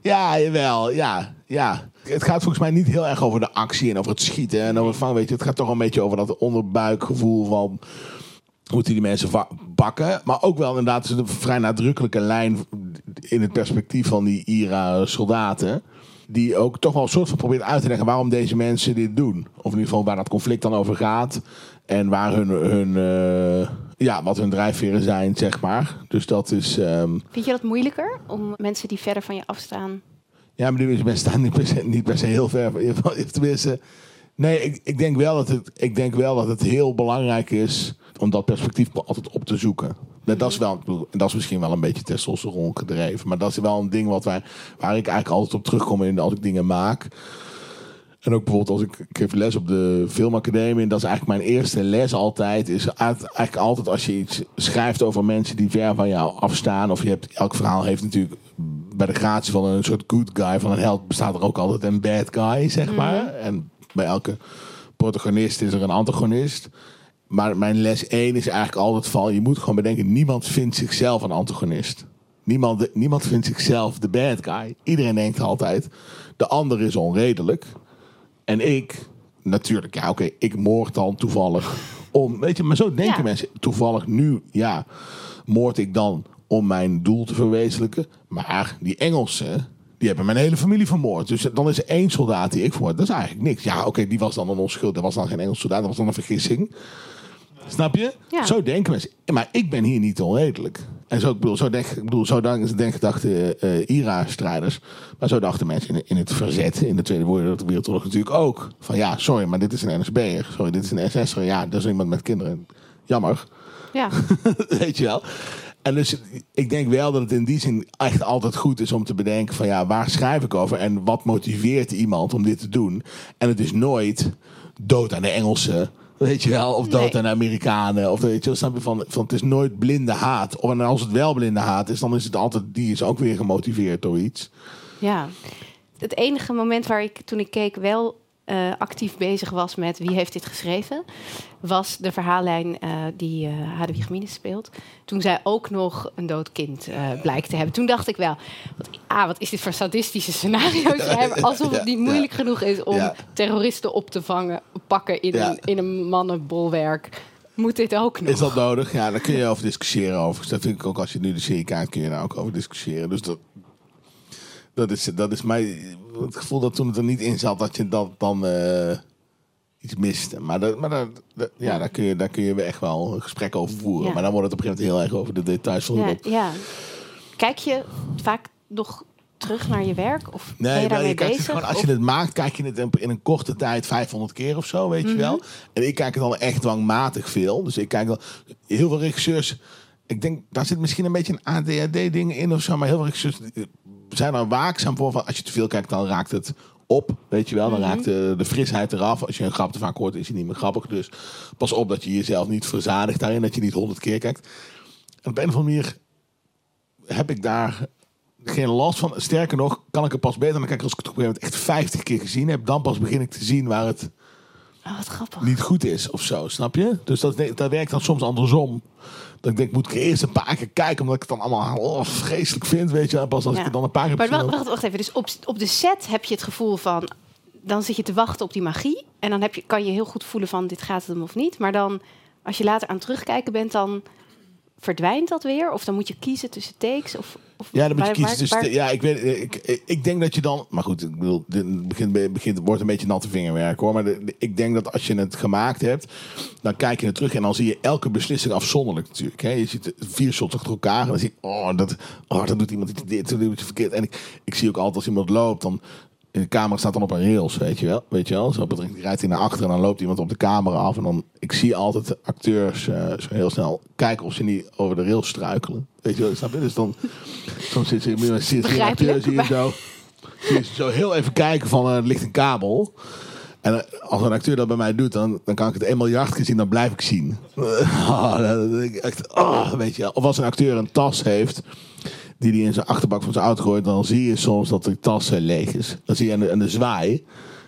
Ja, jawel, ja, ja. Het gaat volgens mij niet heel erg over de actie en over het schieten en over het vangen. Weet je, het gaat toch een beetje over dat onderbuikgevoel van... Moeten die mensen bakken? Maar ook wel inderdaad een vrij nadrukkelijke lijn in het perspectief van die IRA-soldaten. Die ook toch wel een soort van probeert uit te leggen waarom deze mensen dit doen. Of in ieder geval waar dat conflict dan over gaat. En waar hun, hun eh, ja, wat hun drijfveren zijn, zeg maar. Dus dat is... ehm, Vind je dat moeilijker om mensen die verder van je afstaan? ja, maar die mensen staan niet per se, niet per se heel ver. van- Tenminste, nee, ik, ik, denk wel dat het, ik denk wel dat het heel belangrijk is om dat perspectief altijd op te zoeken. Dat, dat, is wel, ik bedoel, dat is misschien wel een beetje testosteron gedreven. Maar dat is wel een ding wat wij, waar ik eigenlijk altijd op terugkom in, als ik dingen maak. En ook bijvoorbeeld als ik, ik geef les op de filmacademie. En dat is eigenlijk mijn eerste les altijd. Is uit- eigenlijk altijd als je iets schrijft over mensen die ver van jou afstaan. Of je hebt, elk verhaal heeft natuurlijk bij de gratie van een soort good guy, van een held, bestaat er ook altijd een bad guy, zeg maar. En bij elke protagonist is er een antagonist. Maar mijn les 1 is eigenlijk altijd van, je moet gewoon bedenken, niemand vindt zichzelf een antagonist. Niemand, niemand vindt zichzelf de bad guy. Iedereen denkt altijd, de ander is onredelijk. En ik, natuurlijk, ja oké, ik moord dan toevallig om, weet je, maar zo denken Ja. mensen. Toevallig nu, ja, moord ik dan om mijn doel te verwezenlijken. Maar die Engelsen, die hebben mijn hele familie vermoord. Dus dan is er één soldaat die ik vermoord. Dat is eigenlijk niks. Ja, oké, die was dan een onschuld. Dat was dan geen Engelse soldaat, dat was dan een vergissing. Snap je? Ja. Zo denken mensen. Maar ik ben hier niet onredelijk. En zo, ik bedoel, zo, denk, ik bedoel, zo denken dachten eh IRA-strijders. Maar zo dachten mensen in, in het verzet in de Tweede Wereldoorlog natuurlijk ook. Van ja, sorry, maar dit is een NSB'er. Sorry, dit is een SS'er. Ja, dat is iemand met kinderen. Jammer. Ja, Weet je wel. En dus ik denk wel dat het in die zin echt altijd goed is om te bedenken van ja, waar schrijf ik over en wat motiveert iemand om dit te doen. En het is nooit dood aan de Engelsen, weet je wel, of dood Nee. aan de Amerikanen. Of weet je wel, snap je van, van het is nooit blinde haat. Of en als het wel blinde haat is, dan is het altijd, die is ook weer gemotiveerd door iets. Ja. Het enige moment waar ik toen ik keek wel eh, actief bezig was met wie heeft dit geschreven, was de verhaallijn eh, die eh Hadewig speelt. Toen zij ook nog een dood kind blijkt te hebben. Toen dacht ik wel, wat, ah, wat is dit voor sadistische scenario's schrijven? Alsof het niet Ja. moeilijk genoeg is om Ja. terroristen op te vangen, pakken in, Ja. een, in een mannenbolwerk. Moet dit ook nog? Is dat nodig? Ja, daar kun je over discussiëren over. Dat vind ik ook als je nu de serie kijkt, kun je daar ook over discussiëren. Dus dat, dat, is, dat is mij het gevoel dat toen het er niet in zat, dat je dat dan eh, iets miste. Maar, dat, maar dat, dat- ja, daar, kun je, daar kun je echt wel een gesprek over voeren. Ja. Maar dan wordt het op een gegeven moment heel erg over de details van ja. Kijk je vaak nog terug naar je werk? Of ben Nee, je daarmee het bezig? gewoon, als Of- je het maakt, kijk je het in- een korte tijd 500 keer of zo, weet je Mhm. wel. En ik kijk het dan echt dwangmatig veel. Dus ik kijk wel, heel veel regisseurs, ik denk, daar zit misschien een beetje een ADHD-ding in of zo, maar heel veel regisseurs zijn er waakzaam voor. Van, als je te veel kijkt, dan raakt het op, weet je wel. Dan Mhm. raakt de, de frisheid eraf. Als je een grap te vaak hoort, is hij niet meer grappig. Dus pas op dat je jezelf niet verzadigt daarin, dat je niet honderd keer kijkt. En op een of andere manier heb ik daar geen last van. Sterker nog, kan ik er pas beter naar kijken als ik het op een gegeven moment echt 50 keer gezien heb. Dan pas begin ik te zien waar het Oh, wat grappig. niet goed is of zo, snap je? Dus dat, dat werkt dan soms andersom. Dat ik denk, moet ik eerst een paar keer kijken, omdat ik het dan allemaal oh, vreselijk vind, weet je. Pas als Ja. ik het dan een paar keer heb Maar wacht, wacht even. Dus op, op de set heb je het gevoel van... Dan zit je te wachten op die magie. En dan heb je, kan je heel goed voelen van dit gaat het hem of niet. Maar dan, als je later aan het terugkijken bent, dan verdwijnt dat weer? Of dan moet je kiezen tussen takes? Of, of Ja, dan moet je kiezen. waar- waar- de- ja, ik, weet, ik, ik, denk dat je dan. Maar goed, ik bedoel, dit begint, begint, wordt een beetje natte vingerwerk hoor. Maar de- de- ik denk dat als je het gemaakt hebt, dan kijk je het terug en dan zie je elke beslissing afzonderlijk natuurlijk. Hè. Je ziet vier shots achter elkaar en dan zie je, oh, dat, oh, dan doet iemand dit, dan doet verkeerd. En ik, ik zie ook altijd als iemand loopt, dan. De camera staat dan op een rails, weet je wel. Weet je wel? Zo rijdt hij naar achter en dan loopt iemand op de camera af. En dan, ik zie altijd de acteurs eh, zo heel snel kijken of ze niet over de rails struikelen. Weet je wel, snap je? Dus dan, soms zit ze zit een acteur, zie je zo, zie je zo heel even kijken van, eh, er ligt een kabel. En eh, als een acteur dat bij mij doet, dan, dan kan ik het een miljard keer zien, dan blijf ik zien. Oh, dan ik echt, oh, weet je wel. Of als een acteur een tas heeft, die hij in zijn achterbak van zijn auto gooit, dan zie je soms dat de tas leeg is. Dan zie je aan de, aan de zwaai.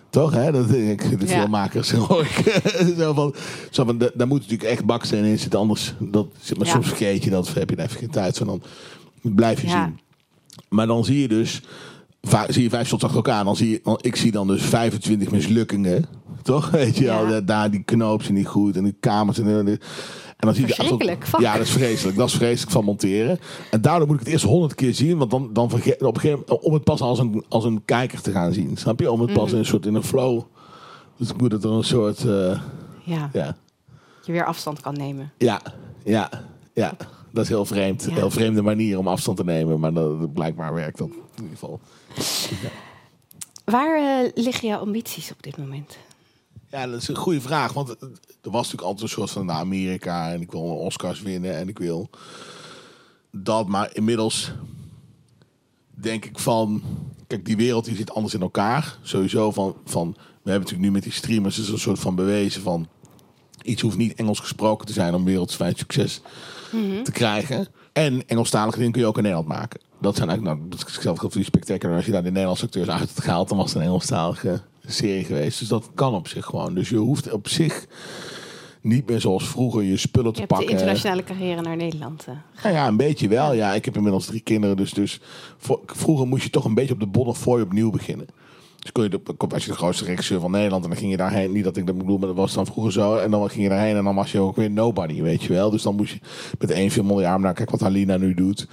Toch, hè? Dat denk ik, de Ja. filmmakers hoor ik. zo van, zo van, da- daar moet natuurlijk echt baksteen in zitten, anders, dat, maar Ja. soms vergeet je dat, heb je er even geen tijd van, dan blijf je Ja. zien. Maar dan zie je dus, zie je vijf shots achter elkaar, dan zie je, ik zie dan dus 25 mislukkingen, toch? Weet je wel, daar die knoop zijn niet goed en die kamers en, en en dan zie je achter- Verschrikkelijk, fuck. Ja, dat is vreselijk. Dat is vreselijk van monteren. En daardoor moet ik het eerst honderd keer zien, want dan, dan vergeet op een gegeven moment, om het pas als een, als een kijker te gaan zien. Snap je? Om het pas Mhm. in een soort in een flow. Dus ik moet het er een soort, eh, Ja, ja, je weer afstand kan nemen. ja, ja, ja. Dat is heel vreemd. Ja. Heel vreemde manier om afstand te nemen, maar dat, blijkbaar werkt dat in ieder geval. Waar eh, liggen jouw ambities op dit moment? Ja, dat is een goede vraag. Want er was natuurlijk altijd een soort van naar Amerika en ik wil Oscars winnen en ik wil dat. Maar inmiddels denk ik van, kijk, die wereld die zit anders in elkaar. Sowieso van, van we hebben natuurlijk nu met die streamers is een soort van bewezen van iets hoeft niet Engels gesproken te zijn om wereldwijd succes te krijgen. En Engelstalige dingen kun je ook in Nederland maken. Dat zijn eigenlijk, nou, dat is zelf voor die spectacular. Als je daar de Nederlandse acteurs uit had gehaald, dan was het een Engelstalige serie geweest. Dus dat kan op zich gewoon. Dus je hoeft op zich niet meer zoals vroeger je spullen Je te de pakken. internationale carrière naar Nederland. eh. Nou ja, een beetje wel. Ja, ik heb inmiddels drie kinderen. Dus, dus vroeger moest je toch een beetje op de Bonnefoy opnieuw beginnen. Dus kon je de, was je de grootste regisseur van Nederland. En dan ging je daarheen. Niet dat ik dat bedoel, maar dat was dan vroeger zo. En dan ging je daarheen en dan was je ook weer nobody, weet je wel. Dus dan moest je met één film je arm. Nou, kijk wat Halina nu doet.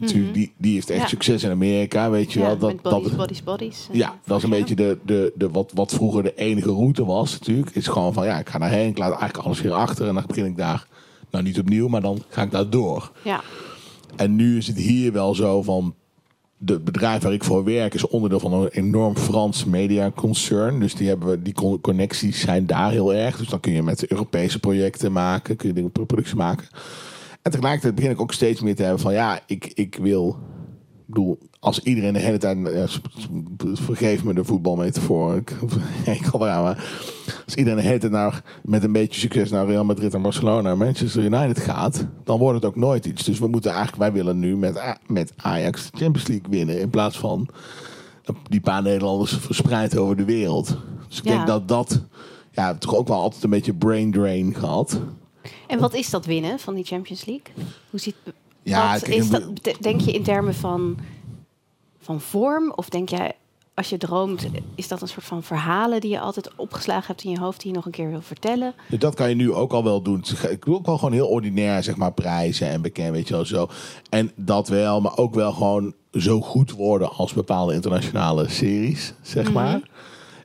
Natuurlijk, die, die heeft echt Ja. succes in Amerika, weet je Ja, wel. Dat, met bodies, dat, bodies, bodies. eh, ja, dat is een beetje de, de, de, wat, wat vroeger de enige route was natuurlijk. Is gewoon van, ja, ik ga daarheen. Ik laat eigenlijk alles weer achter. En dan begin ik daar, nou niet opnieuw, maar dan ga ik daar door. Ja, En nu is het hier wel zo van. De bedrijf waar ik voor werk is onderdeel van een enorm Frans mediaconcern. Dus die, hebben, we- die con- connecties zijn daar heel erg. Dus dan kun je met Europese projecten maken, kun je dingen productie maken. En tegelijkertijd begin ik ook steeds meer te hebben van ja, ik, ik wil. Ik bedoel, als iedereen de hele tijd. Ja, s- vergeef me de voetbalmetafoor. Ik, ik al eraan, maar als iedereen de hele tijd naar, met een beetje succes naar Real Madrid en Barcelona en Manchester United gaat, dan wordt het ook nooit iets. Dus we moeten eigenlijk, wij willen nu met, met Ajax de Champions League winnen. In plaats van die paar Nederlanders verspreid over de wereld. Dus ik Ja. denk dat dat ja, toch ook wel altijd een beetje brain drain gehad. En wat is dat winnen van die Champions League? Hoe ziet Ja, wat kijk, is dat, denk je in termen van, van vorm? Of denk jij, als je droomt, is dat een soort van verhalen die je altijd opgeslagen hebt in je hoofd, die je nog een keer wil vertellen? Dat kan je nu ook al wel doen. Ik wil ook wel gewoon heel ordinair, zeg maar, prijzen en bekend, weet je wel zo. En dat wel, maar ook wel gewoon zo goed worden als bepaalde internationale series, zeg maar. En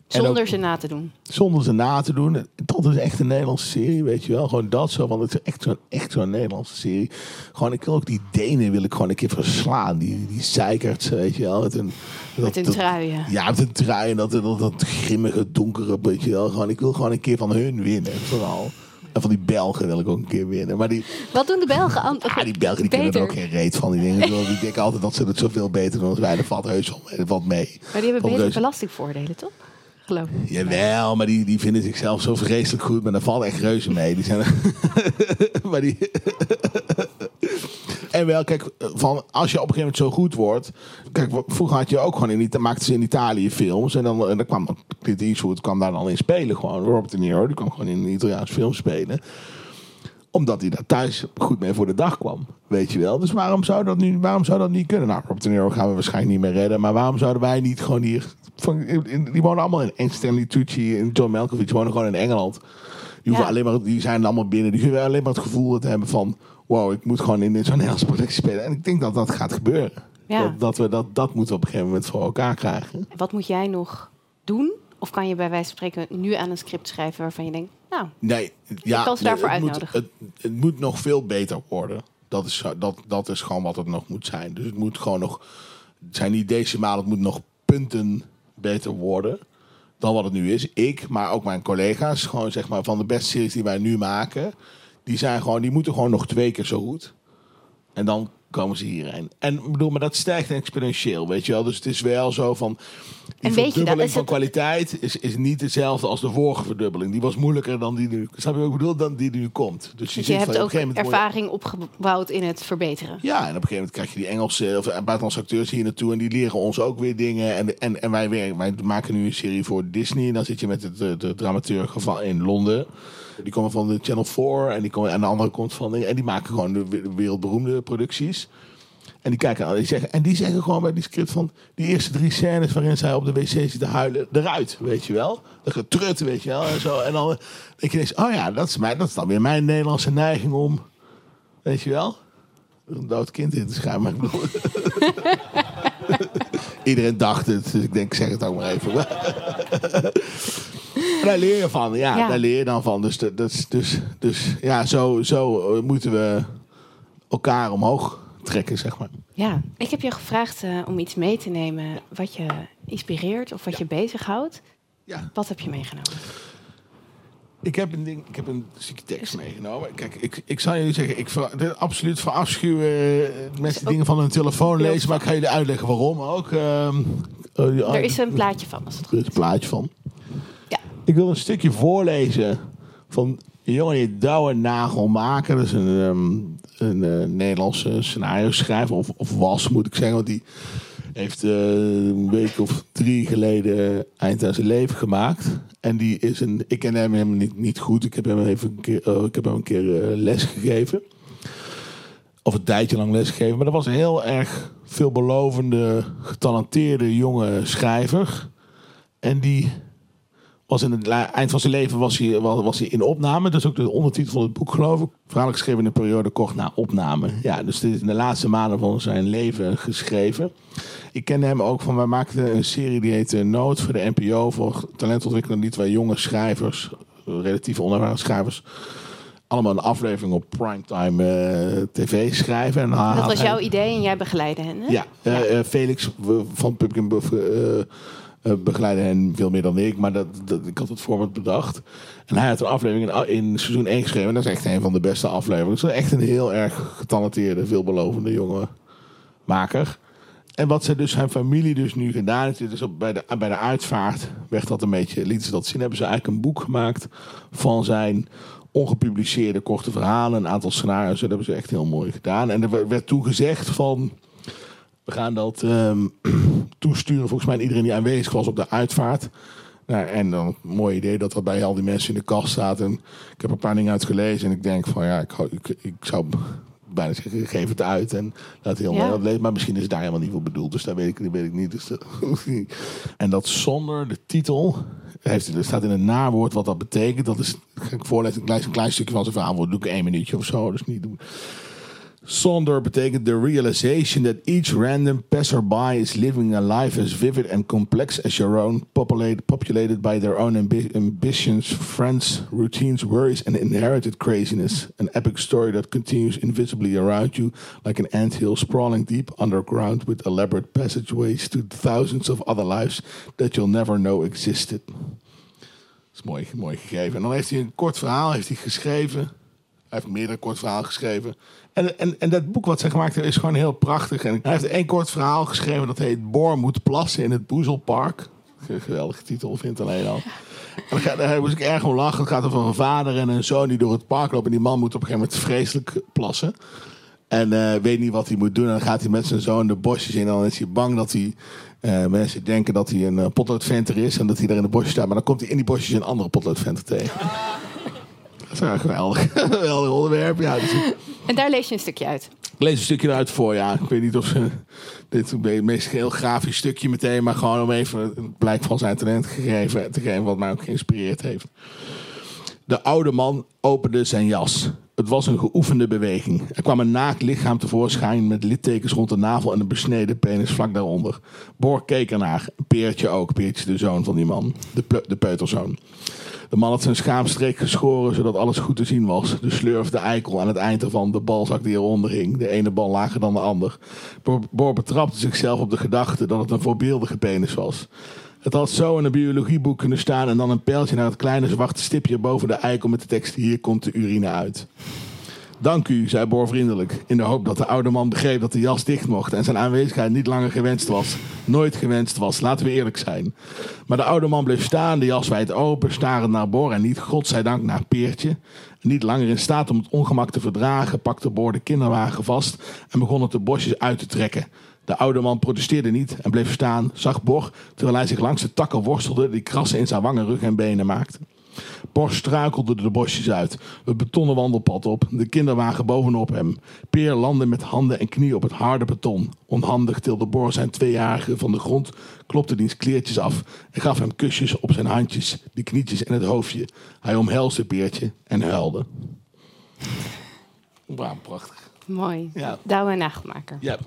Zonder ook- ze na te doen. Zonder ze na te doen. Dat is echt een Nederlandse serie, weet je wel. Gewoon dat zo, want het is echt zo'n echt zo'n Nederlandse serie. Gewoon, ik wil ook die Denen wil ik gewoon een keer verslaan. Die, die zeikerts, weet je wel. Met een, dat, Met truien. Ja, met een trui en dat, dat, dat grimmige, donkere, weet je wel. Gewoon, ik wil gewoon een keer van hun winnen, vooral. En van die Belgen wil ik ook een keer winnen. Maar die, Wat doen de Belgen aan? ah, die Belgen die kunnen er ook geen reet van. Die, dingen, die denken altijd dat ze het zoveel beter doen als wij. Dat valt heus wel mee. Maar die hebben Valt beter reuze- belastingvoordelen, toch? Geloof ik. Jawel, maar die, die vinden zichzelf zo vreselijk goed. Maar daar valt echt reuze mee. Die zijn... maar die... en wel, kijk, van als je op een gegeven moment zo goed wordt. Kijk, vroeger had je ook gewoon in Ita- maakten ze in Italië films. En dan, en dan kwam Clint Eastwood kwam daar dan in spelen. Gewoon Robert De Niro, die kwam gewoon in een Italiaans film spelen omdat hij daar thuis goed mee voor de dag kwam. Weet je wel. Dus waarom zou dat, nu, waarom zou dat niet kunnen? Nou, Robert De Niro gaan we waarschijnlijk niet meer redden. Maar waarom zouden wij niet gewoon hier... Van, in- die wonen allemaal in... En Stanley Tucci en John Malkovich wonen gewoon in Engeland. Die, hoeven Ja. alleen maar, die zijn allemaal binnen. Die hoeven alleen maar het gevoel te hebben van... Wow, ik moet gewoon in zo'n Nederlandse productie spelen. En ik denk dat dat gaat gebeuren. Ja. Dat, dat, we dat, dat moeten we op een gegeven moment voor elkaar krijgen. Wat moet jij nog doen? Of kan je bij wijze van spreken nu aan een script schrijven waarvan je denkt, nou, Nee, ja, kan ze nee, daarvoor het moet, uitnodigen. het, het moet nog veel beter worden. Dat is, dat, dat is gewoon wat het nog moet zijn. Dus het moet gewoon nog. Het zijn niet decimalen, het moet nog punten beter worden. Dan wat het nu is. Ik, maar ook mijn collega's, gewoon zeg maar van de beste series die wij nu maken. Die zijn gewoon, die moeten gewoon nog twee keer zo goed. En dan komen ze hierheen. En ik bedoel, maar dat stijgt exponentieel, weet je wel. Dus het is wel zo van. Die En weet je dat? verdubbeling van het- kwaliteit is, is niet hetzelfde als de vorige verdubbeling. Die was moeilijker dan die nu. Snap je wat ik bedoel? Dan die nu komt. Dus je, dus je zit van, hebt op een ook ervaring opgebouwd in het verbeteren. ja, en op een gegeven moment krijg je die Engelse of buitenlandse acteurs hier naartoe en die leren ons ook weer dingen. En, en, en wij, werken, wij maken nu een serie voor Disney. En dan zit je met het, de, de dramaturg van in Londen. Die komen van de Channel 4 en, die komen, en de andere komt van. En die maken gewoon de we- wereldberoemde producties. En die kijken aan, die zeggen, en die zeggen gewoon bij die script van die eerste drie scènes waarin zij op de wc zit te huilen, eruit, weet je wel. Dat getrut, weet je wel. En, zo. en dan denk je ineens, oh ja, dat is, mijn, dat is dan weer mijn Nederlandse neiging om, weet je wel, een dood kind in te schuimen. Maar ik bedoel- Iedereen dacht het, dus ik denk, zeg het ook maar even. En daar leer je van, ja, Ja. daar leer je dan van. Dus, dus, dus, dus ja, zo, zo eh, moeten we elkaar omhoog trekken, zeg maar. Ja, ik heb je gevraagd eh, om iets mee te nemen wat je inspireert of wat je bezighoudt. Ja. Wat heb je meegenomen? Ik heb een ding, ik heb een stukje tekst meegenomen. Kijk, ik, ik zal jullie zeggen, ik ver, absoluut verafschuw eh, mensen dingen van hun telefoon lezen, maar ik ga jullie uitleggen waarom ook. Ehm, eh, Er is een plaatje van, als het goed is een plaatje van. Ja. Ik wil een stukje voorlezen van een jongen die Douwe Nagelmaker. Dat is een, ehm, een eh, Nederlandse scenario schrijver, of, of was moet ik zeggen. Want die heeft eh, een week of drie geleden eind aan zijn leven gemaakt. En die is een. Ik ken hem niet, niet goed. Ik heb hem even een keer, eh, ik heb hem een keer eh, les gegeven. Of een tijdje lang les gegeven. Maar dat was een heel erg veelbelovende, getalenteerde jonge schrijver. En die was in het eind van zijn leven was hij, was, hij in opname. Dat is ook de ondertitel van het boek, geloof ik. Verhaal geschreven in een periode kort na opname. Ja, dus dit is in de laatste maanden van zijn leven geschreven. Ik ken hem ook van, wij maakten een serie die heette Nood voor de NPO. Voor talentontwikkeling niet waar jonge schrijvers, relatief onervaren schrijvers... allemaal een aflevering op primetime eh, tv schrijven. En Dat was jouw idee en jij begeleidde hen, hè? ja, eh, eh, Felix van Pumpkin Buff begeleidde hen veel meer dan ik, maar dat, ik had het voorbeeld bedacht. En hij had een aflevering in, seizoen 1 geschreven. En dat is echt een van de beste afleveringen. Het is echt een heel erg getalenteerde, veelbelovende jonge maker. En wat ze dus zijn familie dus nu gedaan heeft, dus op, bij, de, bij de uitvaart werd dat een beetje, lieten ze dat zien, hebben ze eigenlijk een boek gemaakt van zijn ongepubliceerde korte verhalen, een aantal scenario's. Dat hebben ze echt heel mooi gedaan. En er werd toen gezegd van, we gaan dat um, toesturen volgens mij aan iedereen die aanwezig was op de uitvaart. Nou, en dan een mooi idee dat dat bij al die mensen in de kast staat. En ik heb een paar dingen uitgelezen en ik denk van ja, ik, ik, ik zou bijna zeggen, geef het uit en laat heel mooi lezen. Maar misschien is het daar helemaal niet voor bedoeld. Dus daar weet ik, dat weet ik niet. Dus en dat zonder de titel, heeft, er staat in een nawoord wat dat betekent. Dat is, ga ik voorlezen, een klein, een klein stukje van zijn verhaal. Doe ik één minuutje of zo. Dus niet doen. Sonder betekent the realization that each random passerby is living a life as vivid and complex as your own, populated, populated by their own ambi ambitions, friends, routines, worries, and inherited craziness. An epic story that continues invisibly around you like an anthill sprawling deep underground with elaborate passageways to thousands of other lives that you'll never know existed. Dat is mooi, mooi gegeven. En dan heeft hij een kort verhaal heeft hij geschreven. Heeft meerdere kort verhalen geschreven. En, en, en dat boek wat zij gemaakt heeft is gewoon heel prachtig. En hij heeft één kort verhaal geschreven dat heet Boor moet plassen in het Boezelpark. Geweldige titel, vindt alleen al. En daar moest ik erg om lachen. Het gaat over een vader en een zoon die door het park lopen. En die man moet op een gegeven moment vreselijk plassen. En uh, weet niet wat hij moet doen. En dan gaat hij met zijn zoon de bosjes in. En dan is hij bang dat hij uh, mensen denken dat hij een uh, potloodventer is. En dat hij daar in de bosjes staat. Maar dan komt hij in die bosjes een andere potloodventer tegen. Een geweldig, geweldig onderwerp. Ja, dus en daar lees je een stukje uit. Ik lees een stukje uit voor, ja. Ik weet niet of ze dit meest heel grafisch stukje meteen, maar gewoon om even een blijk van zijn talent gegeven, te geven, wat mij ook geïnspireerd heeft. De oude man opende zijn jas. Het was een geoefende beweging. Er kwam een naakt lichaam tevoorschijn met littekens rond de navel en een besneden penis vlak daaronder. Boor keek ernaar. Peertje ook. Peertje de zoon van die man. De, de peuterzoon. De man had zijn schaamstreek geschoren zodat alles goed te zien was. De slurf, de eikel aan het eind ervan, de balzak die eronder hing. De ene bal lager dan de ander. Boor betrapte zichzelf op de gedachte dat het een voorbeeldige penis was. Het had zo in een biologieboek kunnen staan en dan een pijltje naar het kleine zwarte stipje boven de eikel met de tekst: Hier komt de urine uit. Dank u, zei Boor vriendelijk, in de hoop dat de oude man begreep dat de jas dicht mocht en zijn aanwezigheid niet langer gewenst was. Nooit gewenst was, laten we eerlijk zijn. Maar de oude man bleef staan, de jas wijd open, starend naar Boor en niet, godzijdank, naar Peertje. niet langer in staat om het ongemak te verdragen, pakte Boor de kinderwagen vast en begon het de bosjes uit te trekken. De oude man protesteerde niet en bleef staan, zag Bor terwijl hij zich langs de takken worstelde die krassen in zijn wangen, rug en benen maakten. Bor struikelde de bosjes uit, het betonnen wandelpad op, de kinderwagen bovenop hem. Peer landde met handen en knieën op het harde beton. Onhandig tilde Bor zijn tweejarige van de grond, klopte diens kleertjes af en gaf hem kusjes op zijn handjes, de knietjes en het hoofdje. Hij omhelsde Peertje en huilde. Wauw, prachtig. Mooi. Ja. Douwe en nagelmaker. Ja,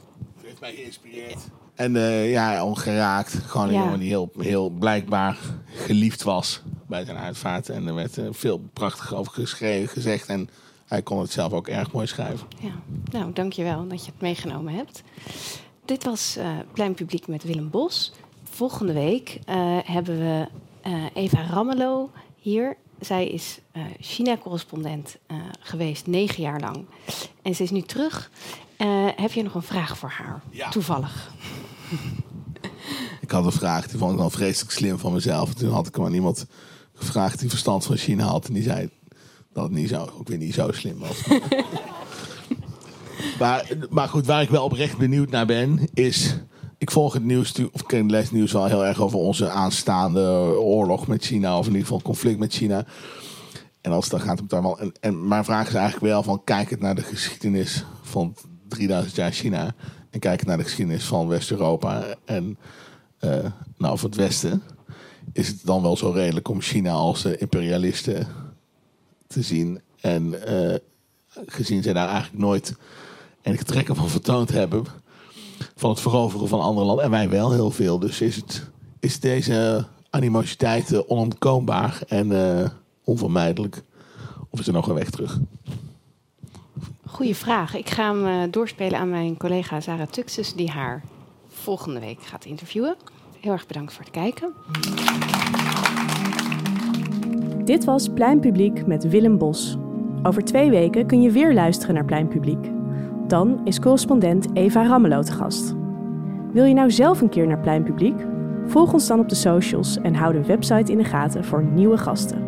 heeft mij geïnspireerd. En uh, ja, ongeraakt. Gewoon een jongen die heel, heel blijkbaar geliefd was bij zijn uitvaart. En er werd uh, veel prachtig over geschreven, gezegd. En hij kon het zelf ook erg mooi schrijven. Ja, nou, dankjewel dat je het meegenomen hebt. Dit was uh, Plein Publiek met Willem Bos. Volgende week hebben we Eva Rammelo hier. Zij is China-correspondent geweest, negen jaar lang. En ze is nu terug. Heb je nog een vraag voor haar? Ja. Toevallig. Ik had een vraag, die vond ik wel vreselijk slim van mezelf. Toen had ik hem aan iemand gevraagd die verstand van China had. En die zei dat het niet zo, ook weer niet zo slim was. maar, maar goed, waar ik wel oprecht benieuwd naar ben, is... Ik volg het nieuws, of ik lees het nieuws wel heel erg over onze aanstaande oorlog met China. Of in ieder geval conflict met China. En als dan gaat het daar wel. En, en mijn vraag is eigenlijk wel van kijk het naar de geschiedenis van 3000 jaar China. En kijken naar de geschiedenis van West-Europa en uh, nou, van het Westen. Is het dan wel zo redelijk om China als uh, imperialisten te zien. En uh, gezien zij daar eigenlijk nooit enige trekken van vertoond hebben. Van het veroveren van andere landen. En wij wel heel veel. Dus is, het, is deze animositeit onontkoombaar en onvermijdelijk? Of is er nog een weg terug? Goeie vraag. Ik ga hem uh, doorspelen aan mijn collega Sarah Tuxus, die haar volgende week gaat interviewen. Heel erg bedankt voor het kijken. Dit was Pleinpubliek met Willem Bos. Over twee weken kun je weer luisteren naar Pleinpubliek. Dan is correspondent Eva Rammelo te gast. Wil je nou zelf een keer naar Pleinpubliek? Volg ons dan op de socials en hou de website in de gaten voor nieuwe gasten.